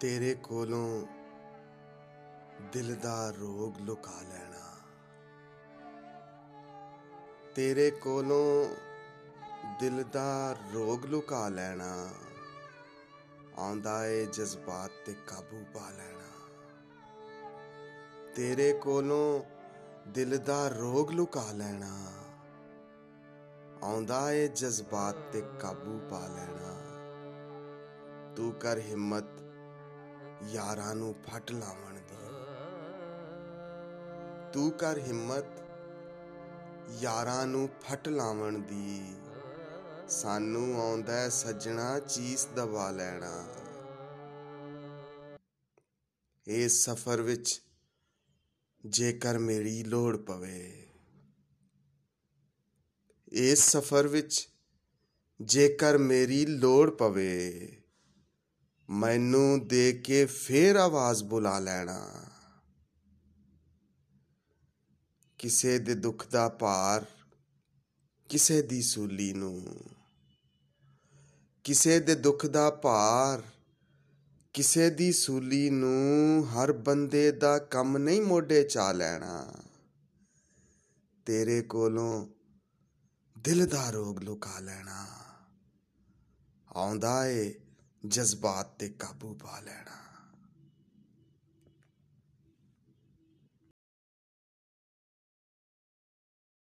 ਤੇਰੇ ਕੋਲੋਂ ਦਿਲ ਦਾ ਰੋਗ ਲੁਕਾ ਲੈਣਾ। ਤੇਰੇ ਕੋਲੋਂ ਦਿਲ ਦਾ ਰੋਗ ਲੁਕਾ ਲੈਣਾ। ਆਉਂਦਾ ਏ ਜਜ਼ਬਾਤ ਤੇ ਕਾਬੂ ਪਾ ਲੈਣਾ। ਤੇਰੇ ਕੋਲੋਂ ਦਿਲ ਦਾ ਰੋਗ ਲੁਕਾ ਲੈਣਾ। ਆਉਂਦਾ ਏ ਜਜ਼ਬਾਤ ਤੇ ਕਾਬੂ ਪਾ ਲੈਣਾ। ਤੂੰ ਕਰ ਹਿੰਮਤ ਯਾਰਾਂ ਨੂੰ ਫਟ ਲਾਵਣ ਦੀ। ਤੂੰ ਕਰ ਹਿੰਮਤ, ਯਾਰਾਂ ਨੂੰ ਫਟ ਲਾਵਣ ਦੀ। ਸਾਨੂੰ ਆਉਂਦਾ ਸੱਜਣਾ, ਚੀਸ ਦਬਾ ਲੈਣਾ। ਇਸ ਸਫ਼ਰ ਵਿੱਚ ਜੇਕਰ ਮੇਰੀ ਲੋੜ ਪਵੇ, ਇਸ ਸਫ਼ਰ ਵਿੱਚ ਜੇਕਰ ਮੇਰੀ ਲੋੜ ਪਵੇ ਮੈਨੂੰ ਦੇ ਕੇ ਫੇਰ ਆਵਾਜ਼ ਬੁਲਾ ਲੈਣਾ। ਕਿਸੇ ਦੇ ਦੁੱਖ ਦਾ ਭਾਰ, ਕਿਸੇ ਦੀ ਸੂਲੀ ਨੂੰ। ਕਿਸੇ ਦੇ ਦੁੱਖ ਦਾ ਭਾਰ, ਕਿਸੇ ਦੀ ਸੂਲੀ ਨੂੰ ਹਰ ਬੰਦੇ ਦਾ ਕੰਮ ਨਹੀਂ ਮੋਢੇ ਚਾ ਲੈਣਾ। ਤੇਰੇ ਕੋਲੋਂ ਦਿਲ ਦਾ ਰੋਗ ਲੁਕਾ ਲੈਣਾ। ਆਉਂਦਾ ਏ ਜਜ਼ਬਾਤ ਤੇ ਕਾਬੂ ਪਾ ਲੈਣਾ।